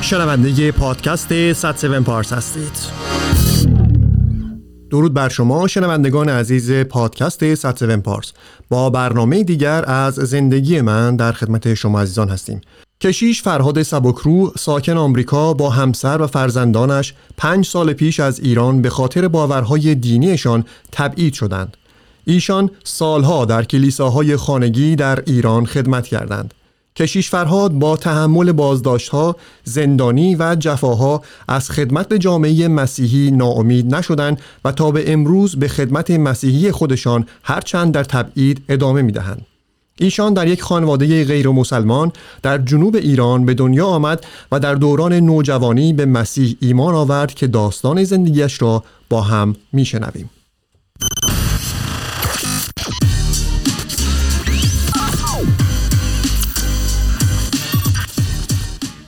شنونده پادکست 107 پارس هستید. درود بر شما شنوندگان عزیز پادکست 107 پارس. با برنامه دیگر از زندگی من در خدمت شما عزیزان هستیم. کشیش فرهاد سبکرو ساکن آمریکا با همسر و فرزندانش پنج سال پیش از ایران به خاطر باورهای دینیشان تبعید شدند ایشان سالها در کلیساهای خانگی در ایران خدمت کردند کشیش فرهاد با تحمل بازداشتها، زندانی و جفاها از خدمت به جامعه مسیحی ناامید نشدند و تا به امروز به خدمت مسیحی خودشان هرچند در تبعید ادامه می دهند. ایشان در یک خانواده غیر مسلمان در جنوب ایران به دنیا آمد و در دوران نوجوانی به مسیح ایمان آورد که داستان زندگیش را با هم می شنویم.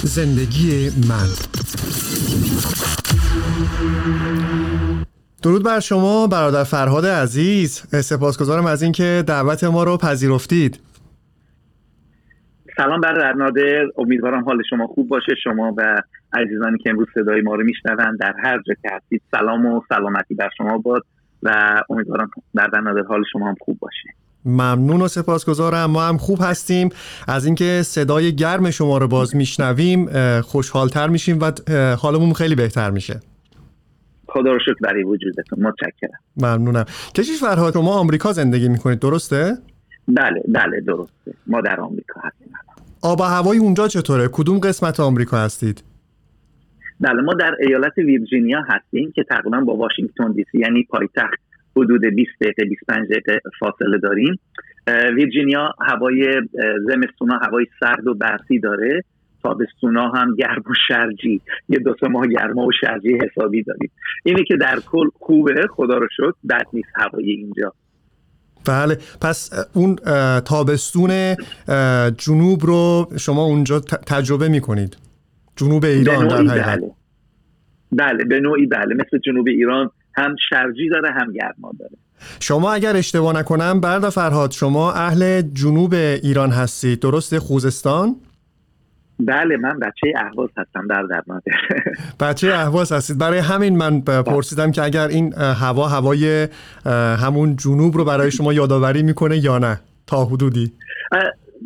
زندگی من درود بر شما برادر فرهاد عزیز. سپاسگزارم از اینکه دعوت ما رو پذیرفتید. سلام برادر نادر امیدوارم حال شما خوب باشه. شما و عزیزانی که امروز صدای ما رو میشنوند در هر جا که هستید سلام و سلامتی بر شما باد و امیدوارم برادر نادر حال شما هم خوب باشه. ممنون و سپاسگزارم. ما هم خوب هستیم. از اینکه صدای گرم شما رو باز میشنویم خوشحالتر میشیم و حالمون خیلی بهتر میشه. خدا رو شکر برای وجودتون. متشکرم. ممنونم. کشیش فرهاد شما آمریکا زندگی می‌کنید درسته؟ بله بله درسته. ما در آمریکا هستیم. آب و هوای اونجا چطوره؟ کدوم قسمت آمریکا هستید؟ بله ما در ایالت ویرجینیا هستیم که تقریبا با واشنگتن دی سی یعنی پایتخت حدود 20 دقیقه 25 دقیقه فاصله داریم. ویرجینیا هوای زمستونا هوای سرد و برفی داره. تابستونا هم گرم و شرجی. یه دو سه ماه گرما و شرجی حسابی داریم. اینه که در کل خوبه خدا رو شکر بد نیست هوای اینجا. بله. پس اون تابستون جنوب رو شما اونجا تجربه می‌کنید. جنوب ایران در حقیقت. بله. بله به نوعی بله. مثل جنوب ایران هم شرجی داره هم گرما داره. شما اگر اشتباه نکنم برد فرهاد شما اهل جنوب ایران هستید. درست خوزستان؟ بله من بچه اهواز هستم در در بچه اهواز هستید. برای همین من پرسیدم که اگر این هوا هوای همون جنوب رو برای شما یادآوری می‌کنه یا نه؟ تا حدودی.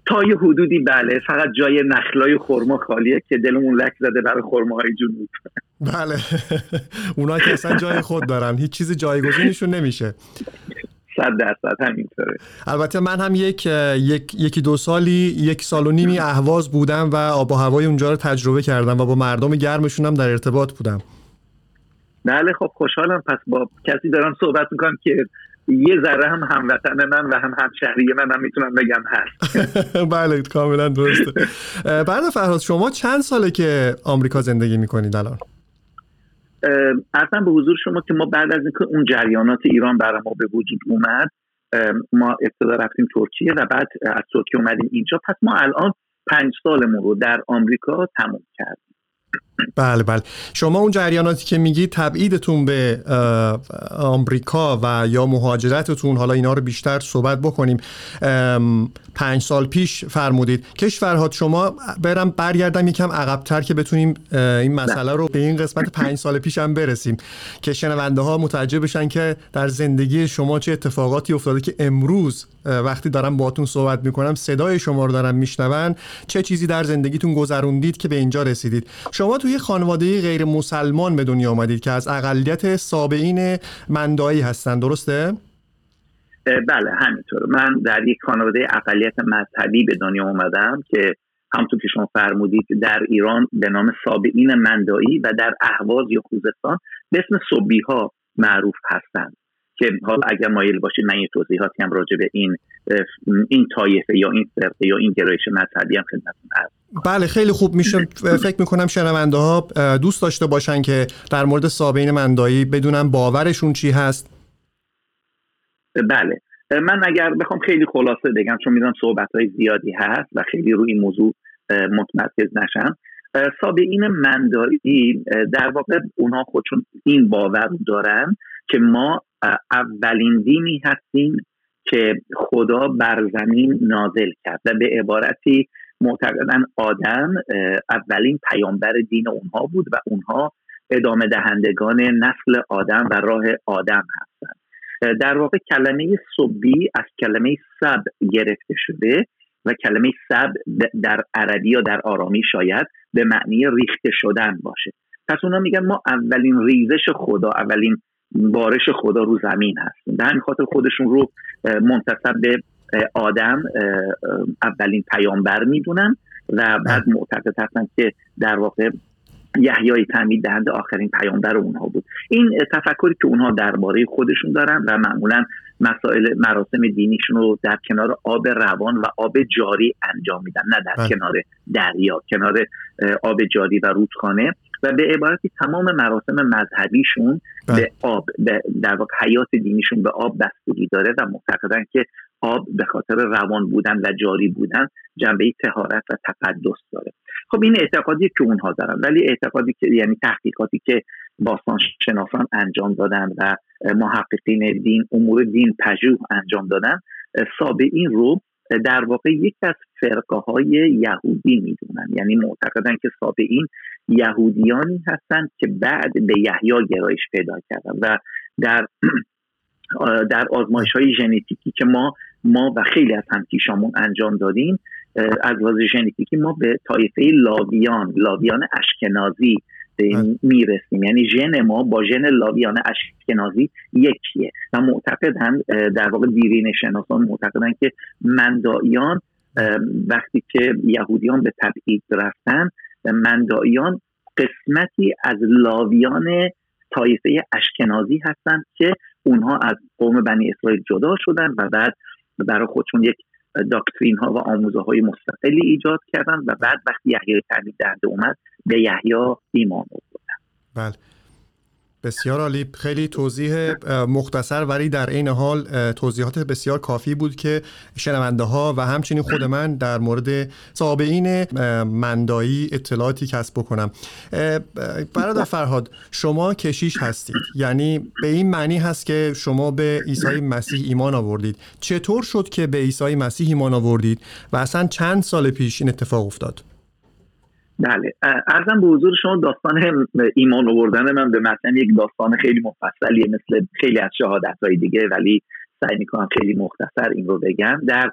تا یه حدودی بله. فقط جای نخلای خورما خالیه که دلمون لک زده برای خورماهای جنوب. بله. اونا که اصلا جای خود دارن. هیچ چیز جایگزینشون نمیشه. صد درصد همینطوره. البته من هم یک, یک یکی دو سالی یک سال و نیمی اهواز بودم و آب و هوای اونجا رو تجربه کردم و با مردم گرمشون هم در ارتباط بودم. بله خب خوشحالم. پس با کسی دارم صحبت می‌کنم که یه ذره هم هموطن من و هم همشهری من هم می‌تونم بگم هست. بله کاملا درسته. بعد فرهاد شما چند ساله که آمریکا زندگی می‌کنید الان؟ اصلا به حضور شما که ما بعد از اینکه اون جریانات ایران برای ما به وجود اومد ما ابتدا رفتیم ترکیه و بعد از ترکیه اومدیم اینجا. پس ما الان پنج سالمون رو در آمریکا تموم کردیم. بله بله. شما اون جریاناتی که میگی تبعیدتون به آمریکا و یا مهاجرتتون حالا اینا رو بیشتر صحبت بکنیم. پنج سال پیش فرمودید. کشورهات شما برم برگردم یکم عقبتر که بتونیم این مسئله رو به این قسمت پنج سال پیش هم برسیم. که شنونده ها متوجه بشن که در زندگی شما چه اتفاقاتی افتاده که امروز وقتی دارم باتون صحبت می‌کنم صدای شما رو دارم میشنون چه چیزی در زندگیتون گذروندید که به اینجا رسیدید. شما توی خانواده غیر مسلمان به دنیا آمدید که از اقلیت سابعین مندایی هستن درسته؟ بله همینطور من در یک خانواده اقلیت مذهبی به دنیا آمدم که همونطور که شما فرمودید در ایران به نام سابعین مندایی و در اهواز یا خوزستان به اسم صبی ها معروف هستند که حالا اگر مایل باشید من یه توضیحاتی هم راجع به این این طایفه یا این فرقه یا این گرایش مذهبی هم خدمتتون هست بله خیلی خوب میشه. فکر می‌کنم شنونده ها دوست داشته باشن که در مورد سابعین مندایی بدونن باورشون چی هست. بله. من اگر بخوام خیلی خلاصه بگم چون می‌دونم صحبت های زیادی هست و خیلی روی این موضوع متمرکز نشم. سابعین مندایی در واقع اونها خودشون این باور دارن که ما اولین دینی هستیم که خدا بر زمین نازل کرد و به عبارتی معتقدن آدم اولین پیامبر دین اونها بود و اونها ادامه دهندگان نسل آدم و راه آدم هستند. در واقع کلمه صبی از کلمه سب گرفته شده و کلمه سب در عربی یا در آرامی شاید به معنی ریخته شدن باشه. پس اونا میگن ما اولین ریزش خدا اولین بارش خدا رو زمین هستیم. به همین خاطر خودشون رو منتصب به آدم اولین پیامبر می‌دونن و بعد معتقد هستن که در واقع یحیای تعمید دهنده آخرین پیامبر اونها بود این تفکری که اونها درباره خودشون دارن و معمولا مسائل مراسم دینیشون رو در کنار آب روان و آب جاری انجام میدن نه در بله. کنار دریا کنار آب جاری و رودخانه و به عبارتی تمام مراسم مذهبیشون بله. به آب در واقع حیات دینیشون به آب بستگی داره و معتقدن که آب به خاطر روان بودن و جاری بودن جنبه تهارت و تقدس داره. خب این اعتقادی که اونها دارن ولی اعتقادی که یعنی تحقیقاتی که باستان شناسان انجام دادن و محققین دین امور دین پژوه انجام دادن این رو در واقع یک از فرقه های یهودی می‌دونن. یعنی معتقدن که این یهودیانی هستند که بعد به یحیی گرایش پیدا کردن و در در آزمایش های ژنتیکی که ما ما و خیلی از همکیشامون انجام دادیم از لحاظ ژنتیکی ما به طایفه لاویان لاویان اشکنازی می‌رسیم. یعنی ژن ما با ژن لاویان اشکنازی یکیه. و معتقدن در واقع دیرین شناسان معتقدن که مندایان وقتی که یهودیان به تبعید رفتن مندایان قسمتی از لاویان طایفه اشکنازی هستند که اونها از قوم بنی اسرائیل جدا شدن و بعد برای خودشون یک داکترین ها و آموزه های مستقلی ایجاد کردن و بعد وقتی یحیای تعمید دهنده اومد به یحیی ایمان آوردن. بله. بسیار عالی. خیلی توضیح مختصر ولی در عین حال توضیحات بسیار کافی بود که شنونده ها و همچنین خود من در مورد سابعین مندایی اطلاعاتی کسب بکنم. برادر فرهاد شما کشیش هستید. یعنی به این معنی هست که شما به عیسی مسیح ایمان آوردید. چطور شد که به عیسی مسیح ایمان آوردید و اصلا چند سال پیش این اتفاق افتاد؟ بله. ارزم به حضور شما داستان ایمان آوردن من به مثلا یک داستان خیلی مفصلیه مثل خیلی از شهادت های دیگه ولی سعی می‌کنم خیلی مختصر این رو بگم. در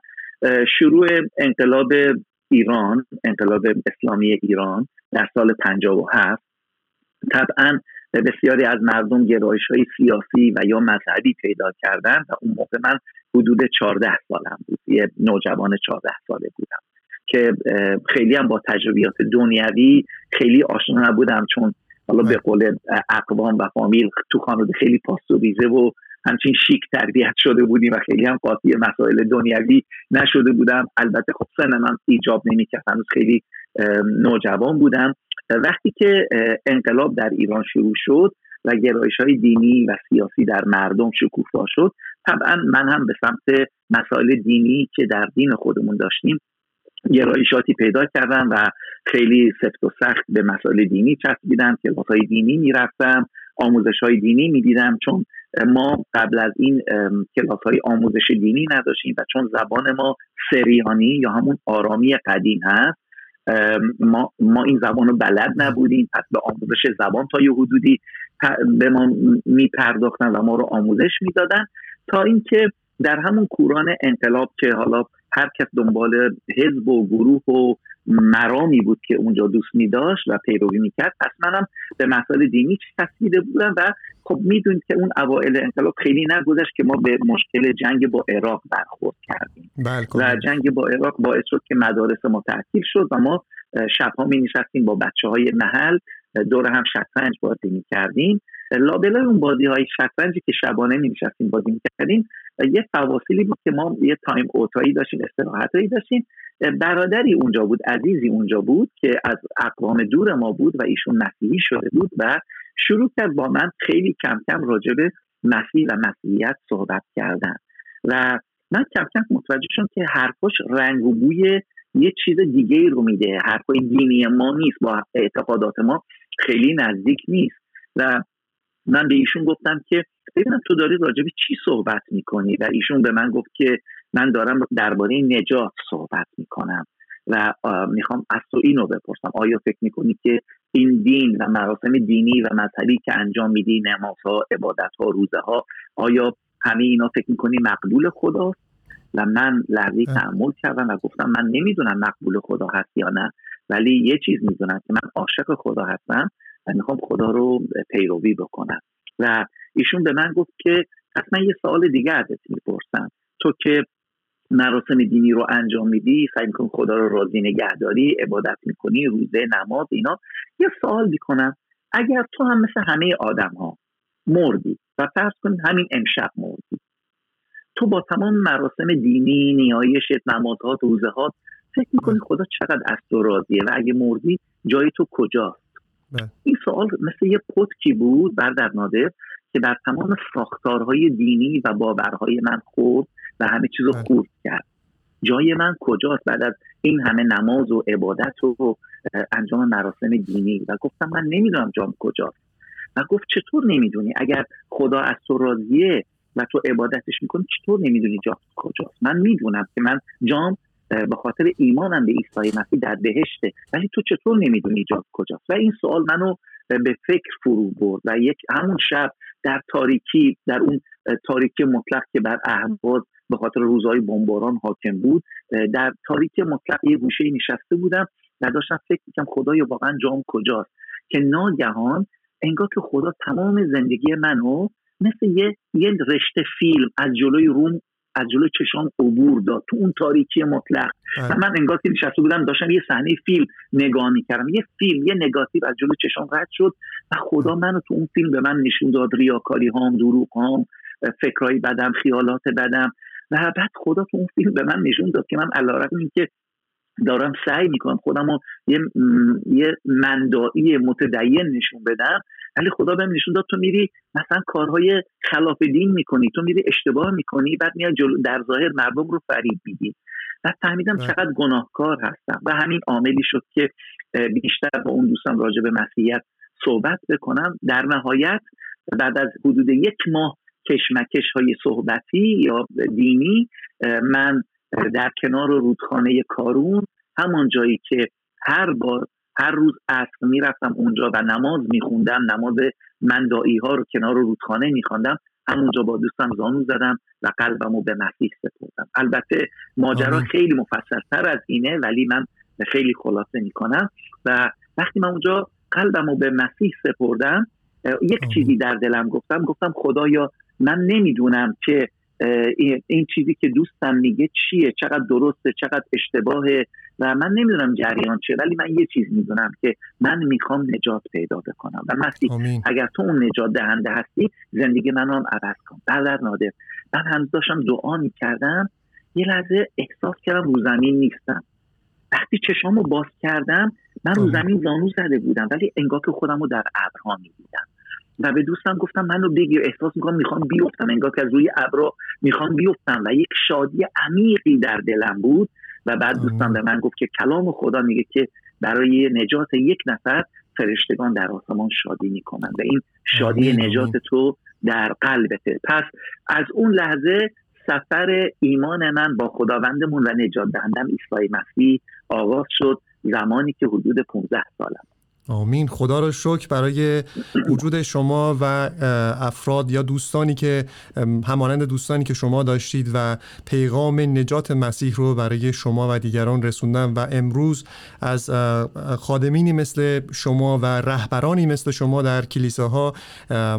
شروع انقلاب ایران انقلاب اسلامی ایران در سال 57 طبعا بسیاری از مردم گرایش های سیاسی و یا مذهبی پیدا کردن و اون موقع من حدود 14 سالم بود. یه نوجوان 14 ساله بودم. که خیلی هم با تجربیات دنیوی خیلی آشنا نبودم چون حالا به قول اقوام و فامیل تو خانواده خیلی پاستوریزه و همچین شیک تربیت شده بودیم و خیلی هم قاطی مسائل دنیوی نشده بودم. البته خب سن من ایجاب نمی‌کرد هنوز خیلی نوجوان بودم. وقتی که انقلاب در ایران شروع شد و گرایش های دینی و سیاسی در مردم شکوفا شد طبعا من هم به سمت مسائل دینی که در دین خودمون داشتیم گرایشاتی پیدا کردم و خیلی سفت و سخت به مسائل دینی چسبیدم کلاس های دینی می‌رفتم آموزش های دینی می‌دیدم. چون ما قبل از این کلاس های آموزش دینی نداشتیم و چون زبان ما سریانی یا همون آرامی قدیم هست ما, ما این زبان رو بلد نبودیم. پس به آموزش زبان تا یه حدودی به ما میپرداختن و ما رو آموزش می‌دادن. تا اینکه در همون کوران انقلاب که حالا هر کس دنبال حزب و گروه و مرامی بود که اونجا دوست می داشت و پیروی می‌کرد پس منم به مسائل دینی چسبیده بودم و خب می‌دونید که اون اوایل انقلاب خیلی نگذشت که ما به مشکل جنگ با عراق برخورد کردیم. بله، و جنگ با عراق باعث شد که مدارس ما تعطیل شد و ما شبها می نشستیم با بچه های محل دور هم شطرنج بازی می کردیم لابلای اون بازی های شطرنجی که شبانه می نشستیم بازی می کردیم یه فواصلی بود که ما یه تایم اوتایی داشتیم استراحتایی داشتیم. برادری اونجا بود عزیزی اونجا بود که از اقوام دور ما بود و ایشون مسیحی شده بود و شروع کرد با من خیلی کم کم راجع به مسیح و مسیحیت صحبت کردن. و من کم کم متوجه شدم که حرفش رنگ و بوی یه چیز دیگه رو میده. حرفای دینی ما نیست با اعتقادات ما خیلی نزدیک نیست. و من به ایشون گفتم که ببینم تو داری راجع به چی صحبت می‌کنی؟ و ایشون به من گفت که من دارم درباره نجات صحبت می‌کنم و می‌خوام از تو اینو بپرسم. آیا فکر می‌کنی که این دین و مراسم دینی و مذهبی که انجام میدی نمازها عبادتها روزه ها آیا همه اینا فکر می‌کنی مقبول خداست و من لحظه تحمل کردم و گفتم من نمی‌دونم مقبول خدا هست یا نه ولی یه چیز می‌دونم که من عاشق خدا هستم. و می‌خوام خدا رو پیروی بکنم و ایشون به من گفت که من یه سوال دیگه ازت می‌پرسم. تو که مراسم دینی رو انجام میدی سعی می‌کنی خدا رو راضی نگهداری عبادت می‌کنی روزه نماز اینا. یه سوال می‌کنم. اگر تو هم مثل همه آدم ها مردی و فرض کن همین امشب مردی تو با تمام مراسم دینی نیایشت نمازهات روزهات فکر می‌کنی خدا چقدر از تو راضیه؟ و اگه مردی جای تو کجاست؟ بله. این سوال مثل یه پتکی بود بردر نادر که در تمام ساختارهای دینی و باورهای من خورد و همه چیز رو بله. خورد کرد. جای من کجاست بعد از این همه نماز و عبادت و انجام مراسم دینی؟ و گفتم من نمی‌دونم جام کجاست. و گفت چطور نمی‌دونی؟ اگر خدا از تو راضیه و تو عبادتش می‌کنی چطور نمی‌دونی جام کجاست؟ من می‌دونم که من جام به خاطر ایمانم به عیسی مسیح در بهشته. ولی تو چطور نمی‌دونی جا کجاست؟ و این سوال منو به فکر فرو برد و یک همون شب در تاریکی در اون تاریکی مطلق که بر اهواز به خاطر روزهای بمباران حاکم بود در تاریکی مطلق یه گوشه نشسته بودم و داشتم فکر می‌کنم خدای واقعا جام کجاست؟ که ناگهان انگار که خدا تمام زندگی منو مثل یه یه رشته فیلم از جلوی روم از جلوی چشام عبور داد. تو اون تاریکی مطلق. و من انگار که نشسته بودم داشتم یه صحنه فیلم نگاه می‌کردم. یه فیلم یه نگاتیو از جلوی چشام رد شد و خدا منو تو اون فیلم به من نشون داد. ریاکاری هام دروغ هام فکرهای بدم خیالات بدم. و بعد خدا تو اون فیلم به من نشون داد که من علیرغم اینکه دارم سعی می‌کنم خودم رو یه, یه مندایی متدین نشون بدم ولی خدا بهم نشون داد تو میری مثلا کارهای خلاف دین می‌کنی تو میری اشتباه می‌کنی بعد میاد در ظاهر مردم رو فریب میدی و فهمیدم بله. چقدر گناهکار هستم و همین عاملی شد که بیشتر با اون دوستم راجع به مسیحیت صحبت بکنم در نهایت بعد از حدود یک ماه کشمکش های صحبتی یا دینی من در کنار رودخانه کارون همان جایی که هر بار هر روز اصر می‌رفتم اونجا و نماز میخوندم نماز مندایی ها رو کنار رودخانه میخواندم همونجا با دوستم زانو زدم و قلبم رو به مسیح سپردم. البته ماجرا خیلی مفصلتر از اینه ولی من خیلی خلاصه می‌کنم. و وقتی من اونجا قلبم رو به مسیح سپردم یک چیزی در دلم گفتم گفتم خدایا من نمی‌دونم که این چیزی که دوستم میگه چیه؟ چقدر درسته؟ چقدر اشتباهه؟ و من نمی‌دونم جریان چه ولی من یه چیز می‌دونم که من می‌خوام نجات پیدا بکنم. و مسیح اگر تو اون نجات دهنده هستی زندگی من هم عوض کن. بردر نادر. من هم داشتم دعا می‌کردم. یه لحظه احساس کردم رو زمین نیستم. وقتی چشامو باز کردم من رو زمین زانو زده بودم ولی انگار که خودم رو در ابرها می‌دیدم. و به دوستم گفتم منو بگیر. احساس می‌کنم می‌خوام بیفتم. انگار که از روی ابرا می‌خوام بیفتم. و یک شادی عمیقی در دلم بود. و بعد دوستم به من گفت که کلام خدا میگه که برای نجات یک نفر فرشتگان در آسمان شادی می‌کنن. و این شادی نجات تو در قلبته پس از اون لحظه سفر ایمان من با خداوندمون و نجات دهندم عیسی مسیح آغاز شد. زمانی که حدود 15 سالم. آمین. خدا رو شکر برای وجود شما و افراد یا دوستانی که همانند دوستانی که شما داشتید و پیغام نجات مسیح رو برای شما و دیگران رسوندن و امروز از خادمینی مثل شما و رهبرانی مثل شما در کلیساها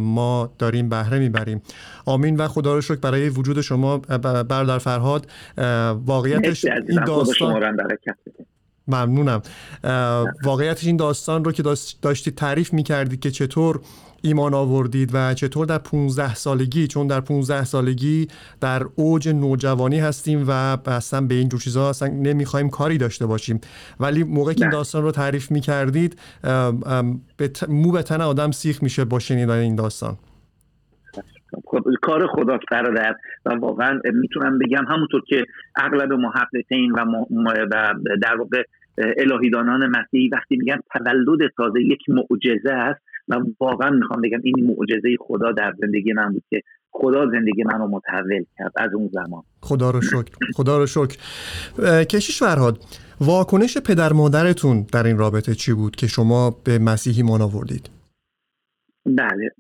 ما داریم بهره می‌بریم. آمین. و خدا رو شکر برای وجود شما بردر فرهاد واقعیتش این داستان ممنونم. واقعیتش این داستان رو که داشتید تعریف می‌کردی که چطور ایمان آوردید و چطور در 15 سالگی چون در 15 سالگی در اوج نوجوانی هستیم و اصلا به این جور چیزها اصلا نمی‌خوایم کاری داشته باشیم. ولی موقع که این داستان رو تعریف می‌کردید مو به تن آدم سیخ میشه با شنیدن این داستان. کار خدا برادر و واقعا می‌تونم بگم همونطور که اغلب محققین و, و در واقع الهیدانان مسیحی وقتی میگن تولد تازه یک معجزه است و واقعا می‌خوام بگم این معجزه خدا در زندگی من بود که خدا زندگی منو متحول کرد از اون زمان. خدا رو شکر خدا رو شکر. کشیش فرهاد واکنش پدر مادرتون در این رابطه چی بود که شما به مسیحی مان آوردید؟ بله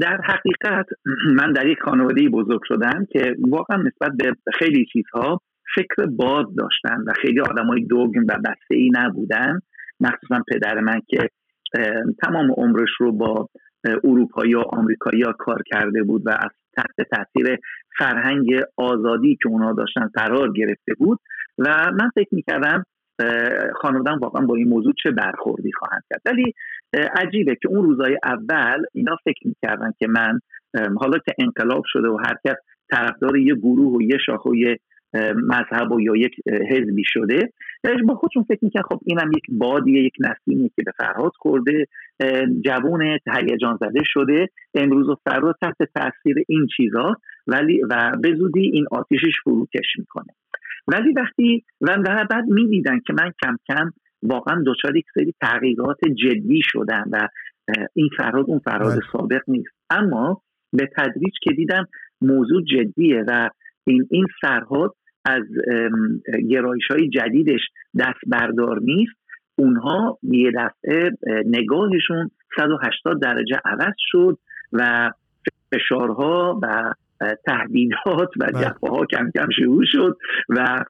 در حقیقت من در یک خانواده بزرگ شدم که واقعا نسبت به خیلی چیزها فکر باز داشتن و خیلی های دوگم و بسته ای نبودن. مخصوصا پدر من که تمام عمرش رو با اروپایی و آمریکایی کار کرده بود و از تحت تاثیر فرهنگ آزادی که اونا داشتن قرار گرفته بود. و من فکر می‌کردم خانوادم واقعا با این موضوع چه برخوردی خواهند کرد. ولی عجیبه که اون روزای اول اینا فکر می‌کردن که من حالا که انقلاب شده و هر کس طرفدار یه گروه و یه شاخه و یه مذهب و یا یک حزبی شده با خودشون فکر می‌کرد خب اینم یک بادیه یک نسیمی که به فرهاد خورده جوون هیجان زده شده. امروز و فردا تحت تاثیر این چیزا ولی و به زودی این آتیشش فروکش می‌کنه. ولی وقتی و بعد می‌دیدن که من کم کم واقعا دچار یک سری تغییرات جدی شدن و این فراد اون فراد بله. سابق نیست. اما به تدریج که دیدم موضوع جدیه و این این فرهاد از گرایش های جدیدش دست بردار نیست. اونها یه دفعه نگاهشون 180 درجه عوض شد و فشارها و تهدیدات و بله. جفه ها کم کم شروع شد و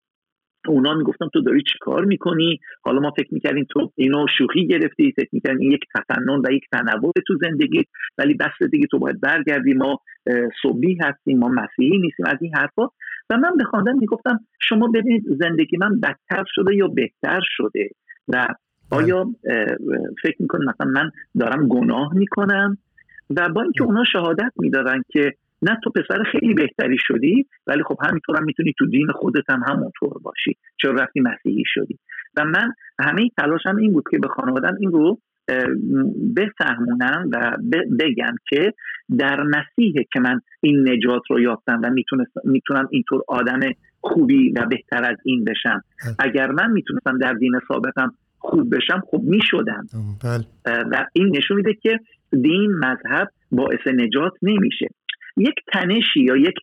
اونا می‌گفتن تو داری چی کار می‌کنی؟ حالا ما فکر می‌کردیم تو اینو شوخی گرفتی فکر می‌کردیم این یک تفنن و یک تنوع تو زندگی ولی بس دیگه تو باید برگردی. ما صبحی هستیم ما مسیحی نیستیم از این حرفا. و من به خواندن می‌گفتم شما ببینید زندگی من بدتر شده یا بهتر شده؟ و آیا فکر می‌کنم مثلا من دارم گناه می‌کنم؟ و با اینکه اونا شهادت می‌دادن که نه تو پسر خیلی بهتری شدی ولی خب همینطور هم می‌تونی تو دین خودت هم همونطور باشی چرا رفتی مسیحی شدی؟ و من همه تلاشم این بود که به خانوادم این رو بفهمونم و بگم که در مسیحه که من این نجات رو یافتم و می‌تونم اینطور آدم خوبی و بهتر از این بشم. اگر من می‌تونستم در دین سابقم خوب بشم خب می‌شدم. بله. و این نشون میده که دین مذهب باعث نجات نمیشه. یک تنشی یا یک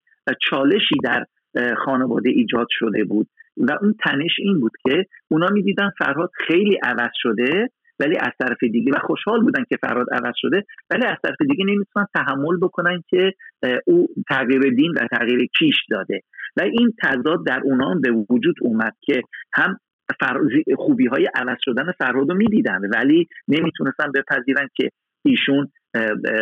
چالشی در خانواده ایجاد شده بود و اون تنش این بود که اونا می‌دیدن فرهاد خیلی عوض شده ولی از طرف دیگه و خوشحال بودن که فراد عوض شده ولی از طرف دیگه نمی‌تونن تحمل بکنن که او تغییر دین و تغییر کیش داده. و این تضاد در اونا به وجود اومد که هم خوبی های عوض شدن فراد رو می‌دیدن ولی نمی‌تونستن بپذیرن که ایشون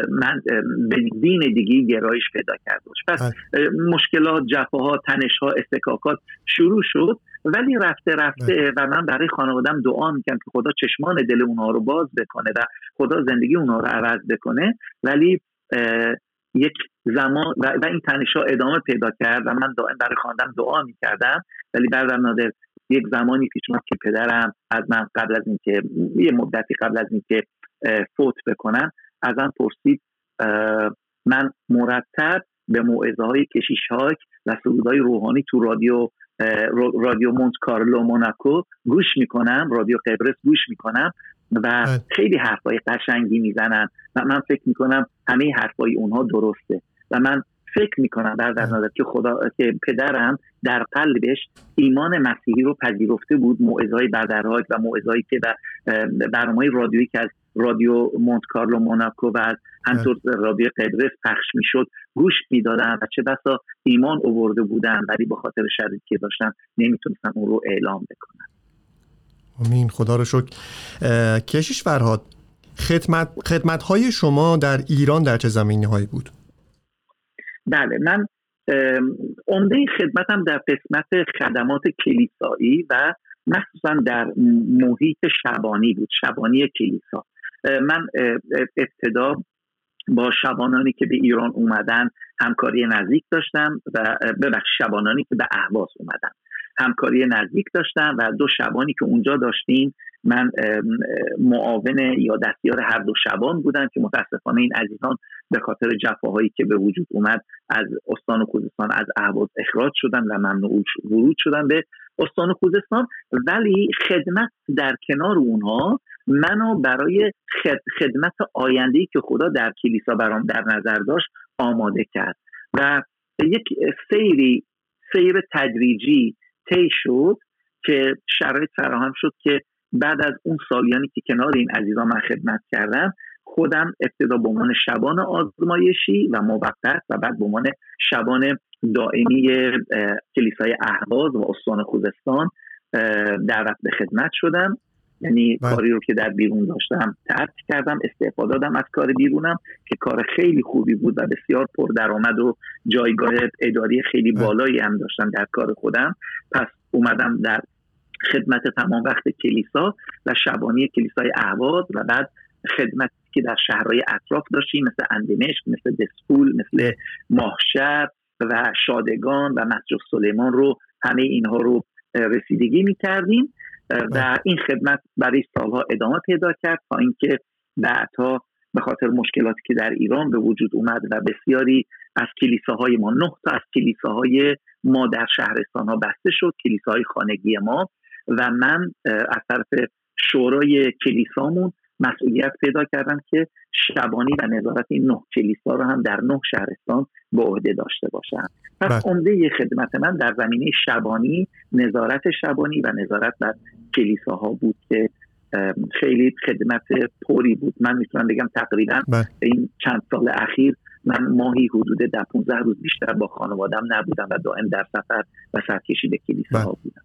من به دین دیگه گرایش پیدا کرده باشه. پس بله. مشکلات جفاها تنشها استکاکات شروع شد. ولی رفته رفته بله. و من برای خانوادم دعا می‌کنم که خدا چشمان دل اونها رو باز بکنه و خدا زندگی اونها رو عوض بکنه ولی یک زمان و, این تنش ها ادامه پیدا کرد و من دائم برای خواندم دعا می‌کردم ولی بعدم نادر یک زمانی پیش اومد که پدرم از من قبل از اینکه یه مدتی قبل از اینکه فوت بکنم ازم پرسید من مرتب به موعظه های کشیش هاک و سرودهای روحانی تو رادیو رادیو مونت کارلو موناکو گوش می‌کنم رادیو قبرس گوش می‌کنم و بله. خیلی حرفای قشنگی می‌زنن و من فکر می‌کنم همه حرفای اونها درسته و من فکر می‌کنم در در بله. که خدا که پدرم در قلبش ایمان مسیحی رو پذیرفته بود موعظهای بدرهاک و موعظهایی که در برنامه رادیویی که از رادیو مونت کارلو موناکو و از همطور رادیو قبرس پخش می‌شد گوش می‌دادن و چه بسا ایمان اوورده بودن ولی به خاطر شرایطی که داشتن نمی‌تونستن اون رو اعلام بکنن. امین خدا رو شکر. کشیش فرهاد خدمت, خدمت های شما در ایران در چه زمینی هایی بود؟ بله من عمده خدمتم در قسمت خدمات کلیسایی و مخصوصا در محیط شبانی بود شبانی کلیسا. من ابتدا با شبانانی که به ایران اومدن همکاری نزدیک داشتم و ببخش شبانانی که به اهواز اومدن همکاری نزدیک داشتم و دو شبانی که اونجا داشتیم من معاون یا دستیار هر دو شبان بودم که متاسفانه این عزیزان به خاطر جفاهایی که به وجود اومد از استان خوزستان از اهواز اخراج شدن و ممنوع ورود شدن به استان خوزستان ولی خدمت در کنار اونها منو برای خدمت آینده که خدا در کلیسا برام در نظر داشت آماده کرد و یک سیری سیر تدریجی طی شد که شرایط فراهم شد که بعد از اون سالیانی که کنار این عزیزان من خدمت کردم خودم ابتدا به عنوان شبان آزمایشی و موقت و بعد به عنوان شبان دائمی کلیسای اهواز و استان خوزستان دعوت به خدمت شدم یعنی بله. کاری رو که در بیرون داشتم ترک کردم استعفا دادم از کار بیرونم که کار خیلی خوبی بود و بسیار پردرآمد و جایگاه اداری خیلی بله. بالایی هم داشتم در کار خودم پس اومدم در خدمت تمام وقت کلیسا و شبانی کلیسای اهواز و بعد خدمت که در شهرهای اطراف داشتیم مثل اندمشق مثل دسپول مثل ماهشر و شادگان و مسجد سلیمان رو همه اینها رو رسیدگی می کردیم و این خدمت برای سالها ادامه پیدا کرد تا اینکه بعدها به خاطر مشکلاتی که در ایران به وجود اومد و بسیاری از کلیساهای ما نه تا از کلیساهای ما در شهرستان ها بسته شد کلیساهای خانگی ما. و من از طرف شورای کلیسامون مسئولیت پیدا کردم که شبانی و نظارت این نه کلیسا رو هم در نه شهرستان به عهده داشته باشم پس بله. عمده خدمت من در زمینه شبانی نظارت شبانی و نظارت بر کلیساها بود که خیلی خدمت پوری بود من می‌تونم بگم تقریبا بله. این چند سال اخیر من ماهی حدود در 15 روز بیشتر با خانوادم نبودم و دائم در سفر و سرکشی به کلیساها بله. بودم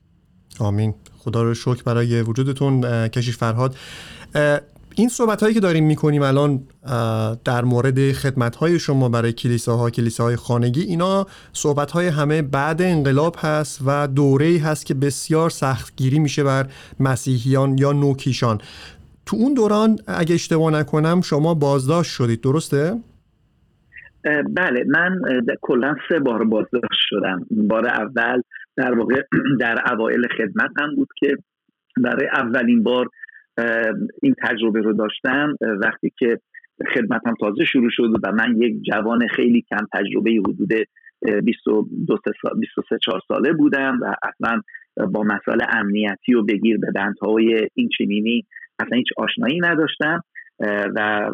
آمین خدا رو شکر برای وجودتون کشیش فرهاد این صحبت هایی که داریم می‌کنیم الان در مورد خدمت های شما برای کلیساها کلیساهای خانگی اینا صحبت های همه بعد انقلاب هست و دوره هست که بسیار سختگیری میشه بر مسیحیان یا نوکیشان تو اون دوران اگه اشتباه نکنم شما بازداشت شدید درسته؟ بله من کلا سه بار بازداشت شدم بار اول در واقع در اوایل خدمت هم بود که برای اولین بار این تجربه رو داشتم وقتی که خدمتم تازه شروع شد و من یک جوان خیلی کم تجربه حدود 23 4 ساله بودم و اصلا با مسائل امنیتی و بگیر به بندهای این چنینی اصلا هیچ آشنایی نداشتم. و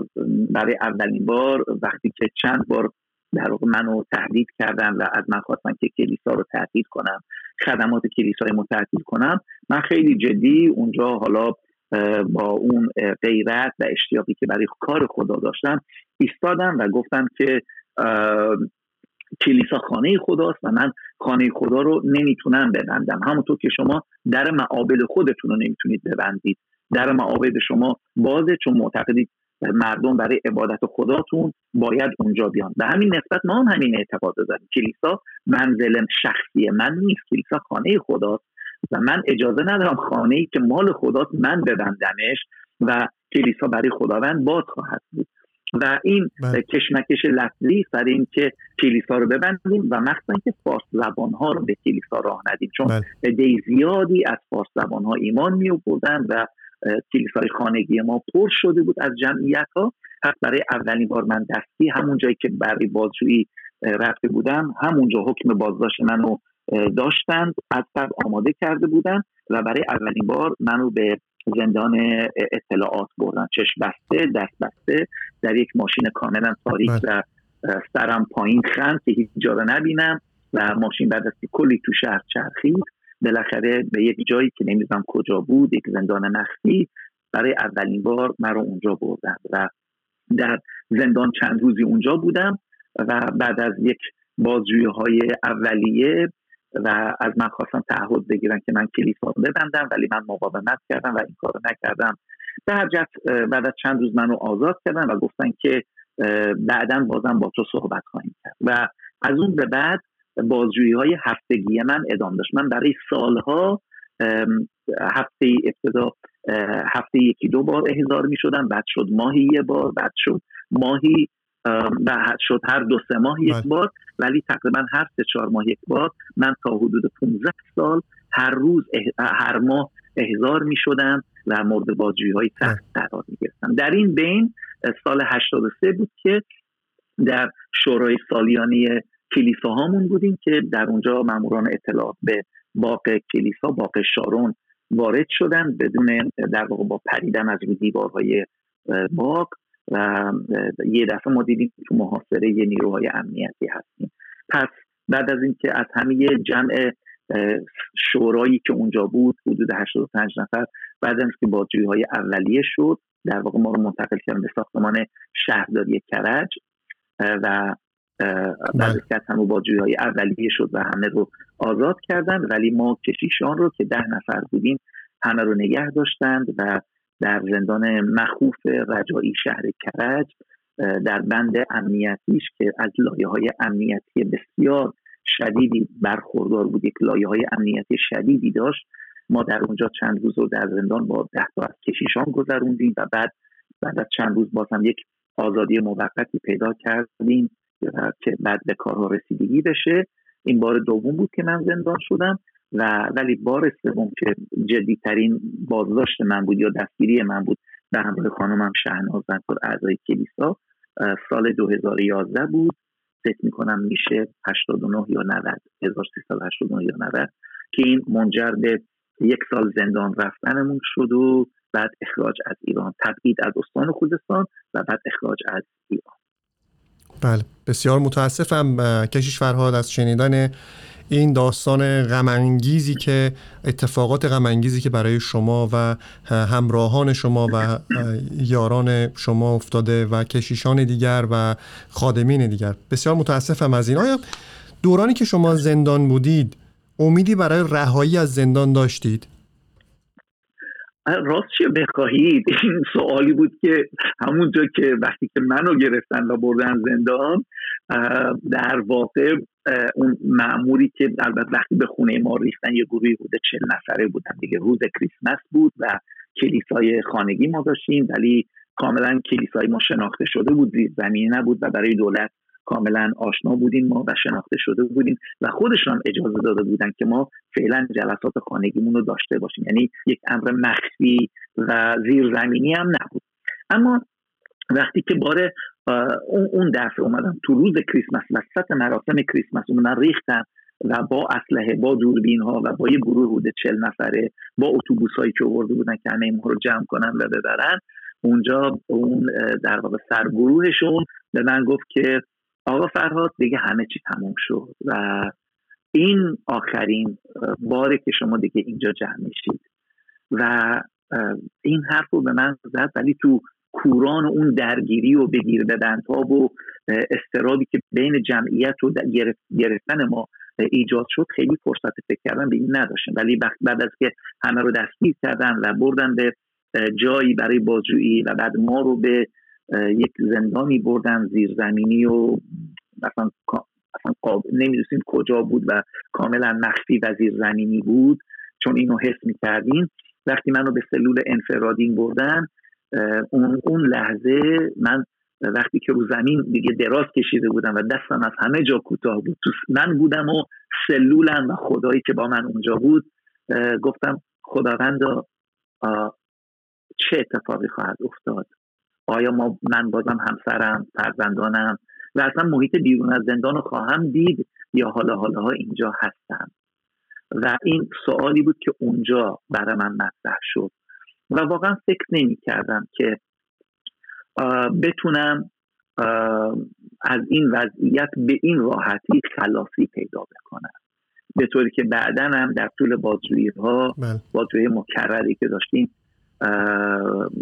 برای اولین بار وقتی که چند بار در واقع منو تهدید کردن و از من خواستن که کلیسا رو تعطیل کنم خدمات کلیسای رو کنم من خیلی جدی اونجا حالا با اون غیرت و اشتیاقی که برای کار خدا داشتم ایستادم و گفتم که کلیسا خانه خداست و من خانه خدا رو نمی‌تونم ببندم. همونطور که شما در معابد خودتون رو نمی‌تونید ببندید. در معابد شما بازه چون معتقدید مردم برای عبادت خداتون باید اونجا بیان. به همین نسبت ما هم همین اعتقاد داریم. کلیسا منزل شخصی من نیست. کلیسا خانه خداست. و من اجازه ندارم خانه ای که مال خداست من ببندمش و کلیسا برای خداوند باز خواهد بود و این بله. کشمکش لفظی سر این که کلیسا رو ببندیم و مخصوصا که فارس زبان ها رو به کلیسا راه ندیم چون بله. زیادی از فارس زبان ها ایمان می و کلیسای خانگی ما پر شده بود از جمعیت ها پس برای اولین بار من دستی همون جایی که برای بازجویی رفته بودم همونجا حکم بازداشت منو داشتند از قبل آماده کرده بودن و برای اولین بار منو به زندان اطلاعات بردن چشم بسته دست بسته در یک ماشین کاملا تاریک بله. و سرم پایین خند که هیچ جا نبینم و ماشین بعد از کلی تو شهر چرخید بالاخره به یک جایی که نمی‌دونم کجا بود یک زندان مخفی برای اولین بار مرا اونجا بردن و در زندان چند روزی اونجا بودم و بعد از یک بازجویی های اولیه و از من خواستم تعهد بگیرن که من کلیسا رو ببندم ولی من مقاومت کردم و این کار رو نکردم. در جت بعد از چند روز منو آزاد کردن و گفتن که بعدا بازم با تو صحبت خواهیم کرد. و از اون به بعد بازجویی های هفتگی من ادامه داشت. من برای سالها هفته ابتدا هفته یکی دو بار احضار می شدم بعد شد ماهی یه بار بعد شد ماهی و شد هر دو سه ماه یک بله. بار. ولی تقریبا هر سه چهار ماه یک بار من تا حدود 15 سال هر روز هر ماه احضار می شدم و مورد بازجویی های سخت قرار می گرفتم. در این بین سال 83 بود که در شورای سالیانی کلیسا هامون بودیم که در اونجا ماموران اطلاعات به باغ کلیسا باغ شارون وارد شدن بدون در واقع با پریدن از روی دیوارهای باغ. و یه دفعه ما دیدیم تو محاصره یه نیروهای امنیتی هستیم. پس بعد از اینکه از همه جمع شورایی که اونجا بود حدود 85 نفر بعد از اینکه بازجویی های اولیه شد در واقع ما رو منتقل کردن به ساختمان شهرداری کرج و بعد از که همه بازجویی های اولیه شد و همه رو آزاد کردن ولی ما کشیشان رو که ده نفر بودیم همه رو نگه داشتند و در زندان مخوف رجایی شهر کرج در بند امنیتیش که از لایه های امنیتی بسیار شدیدی برخوردار بود یک لایه های امنیتی شدیدی داشت. ما در اونجا چند روز رو در زندان با ده تا از کشیشان گذروندیم و بعد بعد از چند روز باز هم یک آزادی موقتی پیدا کردیم که بعد به کارها رسیدگی بشه. این بار دوم بود که من زندان شدم. و ولی بار سوم که جدیترین بازداشت من بود یا دستگیری من بود به همراه خانمم شهناز زنکار اعضای کلیسا سال 2011 بود. فکر می‌کنم میشه 89 یا 90 1389 یا 90 که این منجر به یک سال زندان رفتنمون شد و بعد اخراج از ایران. تبعید از استان خوزستان و بعد اخراج از ایران. بله بسیار متاسفم. کشیش فرهاد از شنیدن این داستان غمانگیزی که اتفاقات غمانگیزی که برای شما و همراهان شما و یاران شما افتاده و کشیشان دیگر و خادمین دیگر. بسیار متاسفم از این. آیا دورانی که شما زندان بودید امیدی برای رهایی از زندان داشتید؟ راست چه بخواهید. این سوالی بود که همونجا که وقتی که منو گرفتن و بردن زندان در واقع اون معموری که البته وقتی به خونه ما ریختن یه گروهی بوده چل نفره بودن دیگه. روز کریسمس بود و کلیسای خانگی ما داشتیم ولی کاملا کلیسای ما شناخته شده بود زیر زمینی نبود و برای دولت کاملا آشنا بودیم ما و شناخته شده بودیم و خودشان اجازه داده بودن که ما فعلا جلسات خانگیمون رو داشته باشیم. یعنی یک امر مخفی و زیرزمینی هم نبود. اما وقتی که بار اون دفعه اومدم تو روز کریسمس وسط مراسم کریسمس اومدن ریختن و با اسلحه با دوربین ها و با یه گروه بوده چل نفره با اتوبوس هایی که آورده بودن که همه ما رو جمع کنن و ببرن اونجا اون در واقع سرگروهشون به من گفت که آقا فرهاد دیگه همه چی تموم شد و این آخرین باره که شما دیگه اینجا جمع میشید. و این حرف رو به من زد ولی تو کوران اون درگیری و بگیر ها و استرابی که بین جمعیت و گرفتن ما ایجاد شد خیلی فرصت فکر کردن به این نداشتن ولی بعد از که همه رو دستگیر کردن و بردن به جایی برای بازجویی و بعد ما رو به یک زندانی بردن زیرزمینی و مثلا اصلا نمی‌دونستیم کجا بود و کاملا مخفی و زیرزمینی بود چون اینو حس می‌کردیم. وقتی منو به سلول انفرادین بردن اون, اون لحظه من وقتی که رو زمین دیگه دراز کشیده بودم و دستم از همه جا کوتاه بود من بودم و سلولم و خدایی که با من اونجا بود گفتم خداوند چه اتفاقی خواهد افتاد؟ آیا ما من بازم همسرم فرزندانم و اصلا محیط بیرون از زندان رو خواهم دید یا حالا حالا ها اینجا هستم و این سوالی بود که اونجا برای من مطرح شد و واقعا فکر نمی کردم که بتونم از این وضعیت به این راحتی خلاصی پیدا بکنم به طوری که بعدا هم در طول بازجویی ها بله. بازجویی مکرری که داشتیم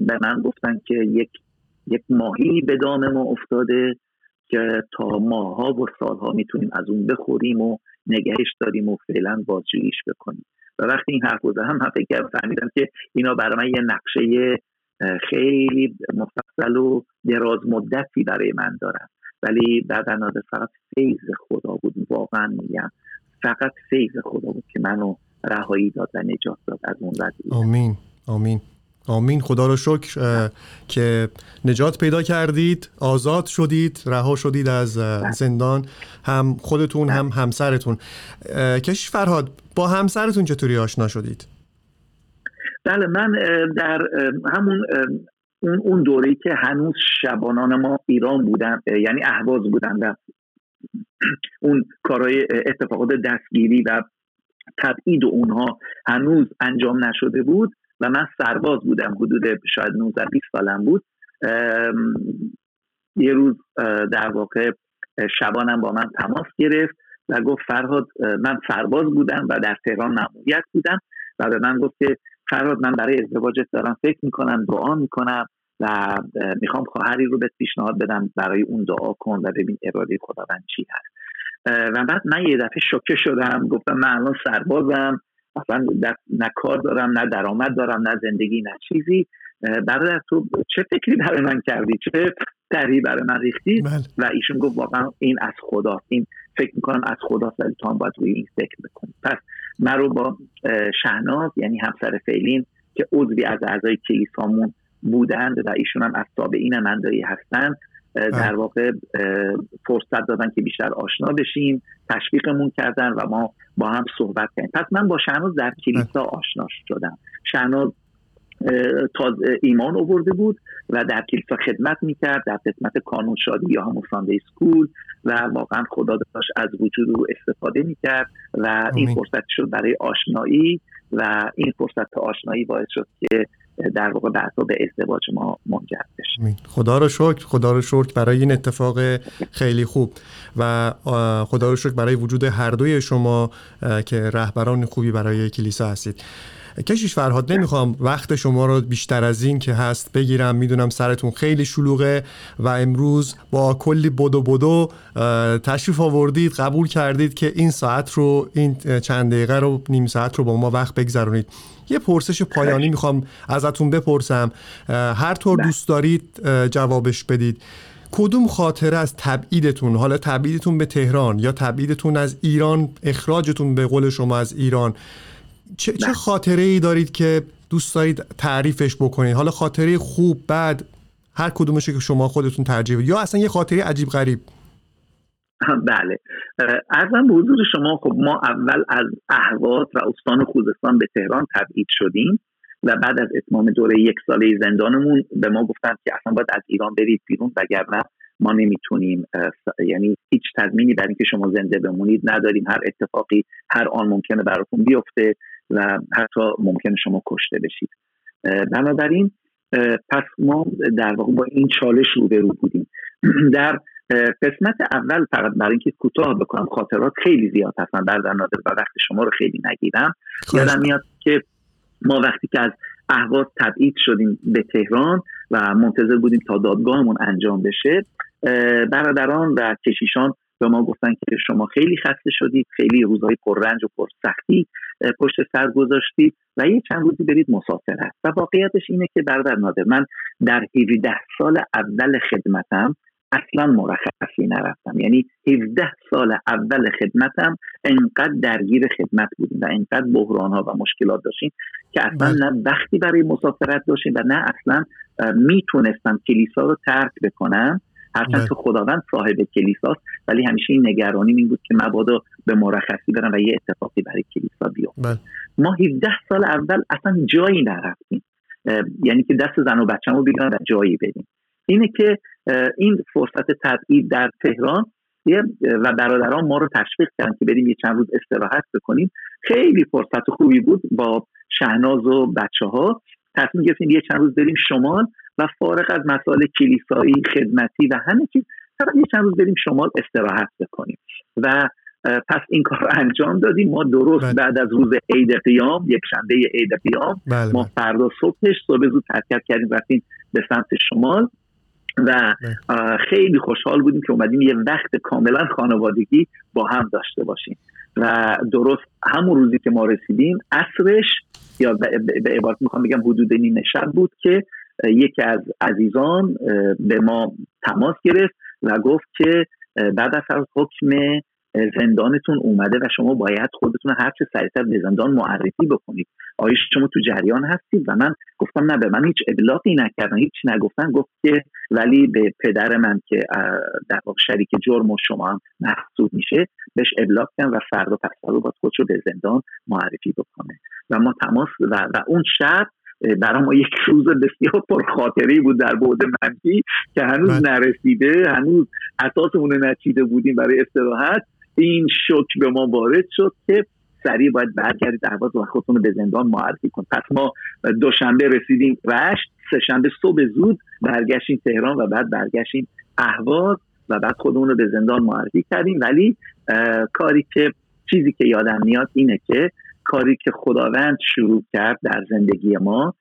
به من گفتن که یک یک ماهی به دام ما افتاده که تا ماها و سالها می‌تونیم از اون بخوریم و نگهش داریم و فعلا بازجوییش بکنیم. و وقتی این حرف بوده هم فکر فهمیدم که اینا برای من یه نقشه خیلی مفصل و دراز مدتی برای من دارن. ولی بعد نازه فقط فیض خدا بود. واقعا میگم فقط فیض خدا بود که منو رهایی داد و نجات داد از اون وضعیت آمین. آمین. آمین خدا رو شکر که نجات پیدا کردید آزاد شدید رها شدید از زندان هم خودتون هم همسرتون. کشیش فرهاد با همسرتون چطوری آشنا شدید؟ بله من در همون اون اون دوره‌ای که هنوز شبانان ما ایران بودن یعنی اهواز بودن و اون کارهای اتفاقات دستگیری و تبعید اونها هنوز انجام نشده بود و من سرباز بودم. حدود شاید 19 20 سالم بود. یه روز در واقع شبانم با من تماس گرفت و گفت فرهاد من سرباز بودم و در تهران مأموریت بودم و به من گفت که فرهاد من برای ازدواجت دارم فکر می‌کنم دعا می‌کنم و می‌خوام خواهری رو به پیشنهاد بدم برای اون دعا کن و ببین اراده خداوند چی هست. و بعد من یه دفعه شوکه شدم. گفتم من الان سربازم. اصلا نه کار دارم نه درآمد دارم نه زندگی نه چیزی. برادر تو چه فکری برای من کردی؟ چه تری برای من ریختی؟ بله. و ایشون گفت واقعا این از خدا این فکر می‌کنم از خدا ولی تو هم باید روی این فکر بکن پس من رو با شهناز یعنی همسر فعلین که عضوی از اعضای کلیسامون بودند و ایشون هم از تابعین مندایی هستن در واقع فرصت دادن که بیشتر آشنا بشیم تشویقمون کردن و ما با هم صحبت کردیم. پس من با شهناز در کلیسا آشنا شدم. شهناز تازه ایمان آورده بود و در کلیسا خدمت می‌کرد در قسمت کانون شادی یا همون سانده سکول و واقعا خدا داشت از وجود رو استفاده می‌کرد و این فرصت شد برای آشنایی و این فرصت آشنایی باعث شد که در واقع بعدا به ازدواج ما منجر بشه. خدا رو شکر خدا رو شکر برای این اتفاق خیلی خوب. و خدا رو شکر برای وجود هر دوی شما که رهبران خوبی برای کلیسا هستید. کشیش فرهاد نمی‌خوام وقت شما رو بیشتر از این که هست بگیرم. می‌دونم سرتون خیلی شلوغه و امروز با کلی بدو بدو تشریف آوردید قبول کردید که این ساعت رو این چند دقیقه رو نیم ساعت رو با ما وقت بگذرونید. یه پرسش پایانی می‌خوام ازتون بپرسم. هر طور بله. دوست دارید جوابش بدید. کدوم خاطره از تبعیدتون حالا تبعیدتون به تهران یا تبعیدتون از ایران اخراجتون به قول شما از ایران چه, چه خاطره ای دارید که دوست دارید تعریفش بکنید؟ حالا خاطره خوب بد هر کدومش که شما خودتون ترجیح یا اصلا یه خاطره عجیب غریب؟ بله. ارزم به حضور شما خب ما اول از اهواز و استان خوزستان به تهران تبعید شدیم و بعد از اتمام دوره یک ساله زندانمون به ما گفتن که اصلا باید از ایران برید بیرون وگرنه ما نمی‌تونیم یعنی هیچ تضمینی برای اینکه شما زنده بمونید نداریم. هر اتفاقی هر آن ممکنه براتون بیفته. و حتی ممکنه شما کشته بشید. بنابراین پس ما در واقع با این چالش روبرو بودیم. در قسمت اول فقط برای اینکه کوتاه بکنم خاطرات خیلی زیاد هستن در نادر و وقت شما رو خیلی نگیرم. یادم میاد که ما وقتی که از اهواز تبعید شدیم به تهران و منتظر بودیم تا دادگاهمون انجام بشه برادران و کشیشان به ما گفتن که شما خیلی خسته شدید خیلی روزهای پررنج و پرسختی پشت سر گذاشتید و یه چند روزی برید مسافرت و واقعیتش اینه که برادر نادر من در 17 سال اول خدمتم اصلا مرخصی نرفتم. یعنی 17 سال اول خدمتم انقدر درگیر خدمت بودیم و انقدر بحران ها و مشکلات داشتیم که اصلا بله. نه وقتی برای مسافرت داشتیم و نه اصلا می‌تونستم کلیسا رو ترک بکنم. هرچند بله. که خداوند صاحب کلیساست ولی همیشه این نگرانی این بود که مبادا به مرخصی برم و یه اتفاقی برای کلیسا بیفته. بله. ما 17 سال اول اصلا جایی نرفتیم. یعنی که دست زن و بچه‌مو بگیرن و جایی بدیم اینه که این فرصت تبعید در تهران و برادران ما رو تشویق کردن که بریم یه چند روز استراحت بکنیم. خیلی فرصت خوبی بود با شهناز و بچه ها تصمیم گرفتیم یه چند روز بریم شمال. و فارغ از مسائل کلیسایی خدمتی و همه چیز فقط یه چند روز بریم شمال استراحت بکنیم و پس این کار رو انجام دادیم ما درست بله. بعد از روز عید قیام یک شنبه عید قیام بله، ما بله. فردا صبحش صبح زود حرکت کردیم رفتیم به سمت شمال و خیلی خوشحال بودیم که اومدیم یه وقت کاملا خانوادگی با هم داشته باشیم و درست همون روزی که ما رسیدیم اصرش یا به عبارت می‌خوام بگم حدود نیمه شب بود که یکی از عزیزان به ما تماس گرفت و گفت که بعد از حکم زندانتون اومده و شما باید خودتون هر چه سریعتر به زندان معرفی بکنید. آیا شما تو جریان هستید؟ و من گفتم نه به من هیچ ابلاغی نکردن هیچ نگفتن. گفت که ولی به پدر من که در واقع شریک جرم و شما هم محسوب میشه بهش ابلاغ کردن و فردا پس فردا باید خودش رو به زندان معرفی بکنه. و ما تماس و, و اون شب برای ما یک روز بسیار پرخاطری بود در بعد منفی که هنوز بله. نرسیده هنوز اساسمون نچیده بودیم برای استراحت. این شک به ما وارد شد که سریع باید برگردید اهواز و خودتون رو به زندان معرفی کن پس ما دوشنبه رسیدیم رشت سهشنبه صبح زود برگشتیم تهران و بعد برگشتیم اهواز و بعد خودمون رو به زندان معرفی کردیم. ولی کاری که چیزی که یادم میاد اینه که کاری که خداوند شروع کرد در زندگی ما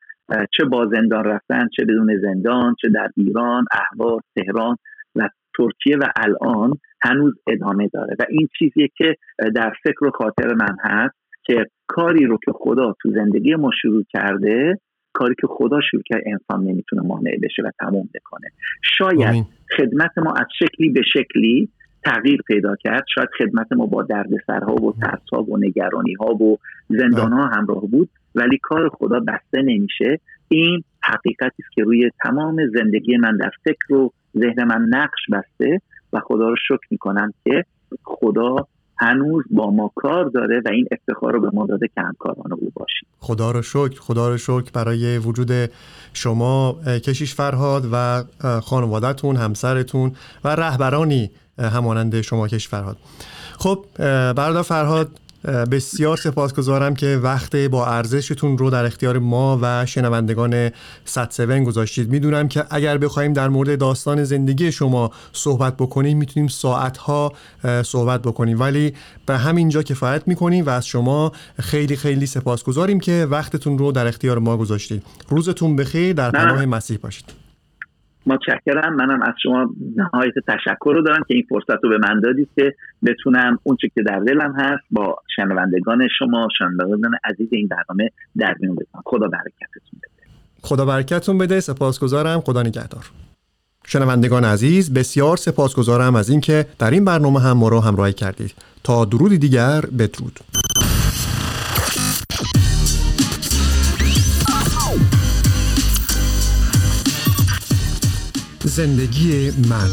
چه با زندان رفتن چه بدون زندان چه در ایران اهواز تهران و ترکیه و الان هنوز ادامه داره. و این چیزیه که در فکر و خاطر من هست که کاری رو که خدا تو زندگی ما شروع کرده کاری که خدا شروع کرده انسان نمی‌تونه مانع بشه و تموم بکنه. شاید خدمت ما از شکلی به شکلی تغییر پیدا کرد. شاید خدمت ما با دردسرها و ترسها و نگرانی ها و زندان ها همراه بود ولی کار خدا بسته نمیشه. این حقیقتی است که روی تمام زندگی من در فکر و ذهن من نقش بسته و خدا رو شکر می‌کنم که خدا هنوز با ما کار داره و این افتخار رو به ما داده که همکاران او باشیم. خدا رو شکر خدا رو شکر برای وجود شما کشیش فرهاد و خانوادتون همسرتون و رهبرانی همانند شما کش فرهاد خب برادر فرهاد بسیار سپاسگزارم که وقت با ارزشتون رو در اختیار ما و شنوندگان 107 گذاشتید. می‌دونم که اگر بخوایم در مورد داستان زندگی شما صحبت بکنیم می‌تونیم ساعتها صحبت بکنیم. ولی به همینجا کفایت می‌کنیم و از شما خیلی خیلی سپاسگزاریم که وقتتون رو در اختیار ما گذاشتید. روزتون بخیر در پناه مسیح باشید. متشکرم. منم از شما نهایت تشکر رو دارم که این فرصت رو به من دادید که بتونم اون که در دلم هست با شنوندگان شما شنوندگان عزیز این برنامه در میون بزنم خدا برکتتون بده. خدا برکتتون بده. سپاسگزارم. خدا نگهدار. شنوندگان عزیز بسیار سپاسگزارم از اینکه در این برنامه هم ما رو همراهی کردید. تا درودی دیگر بدرود. زندگی من.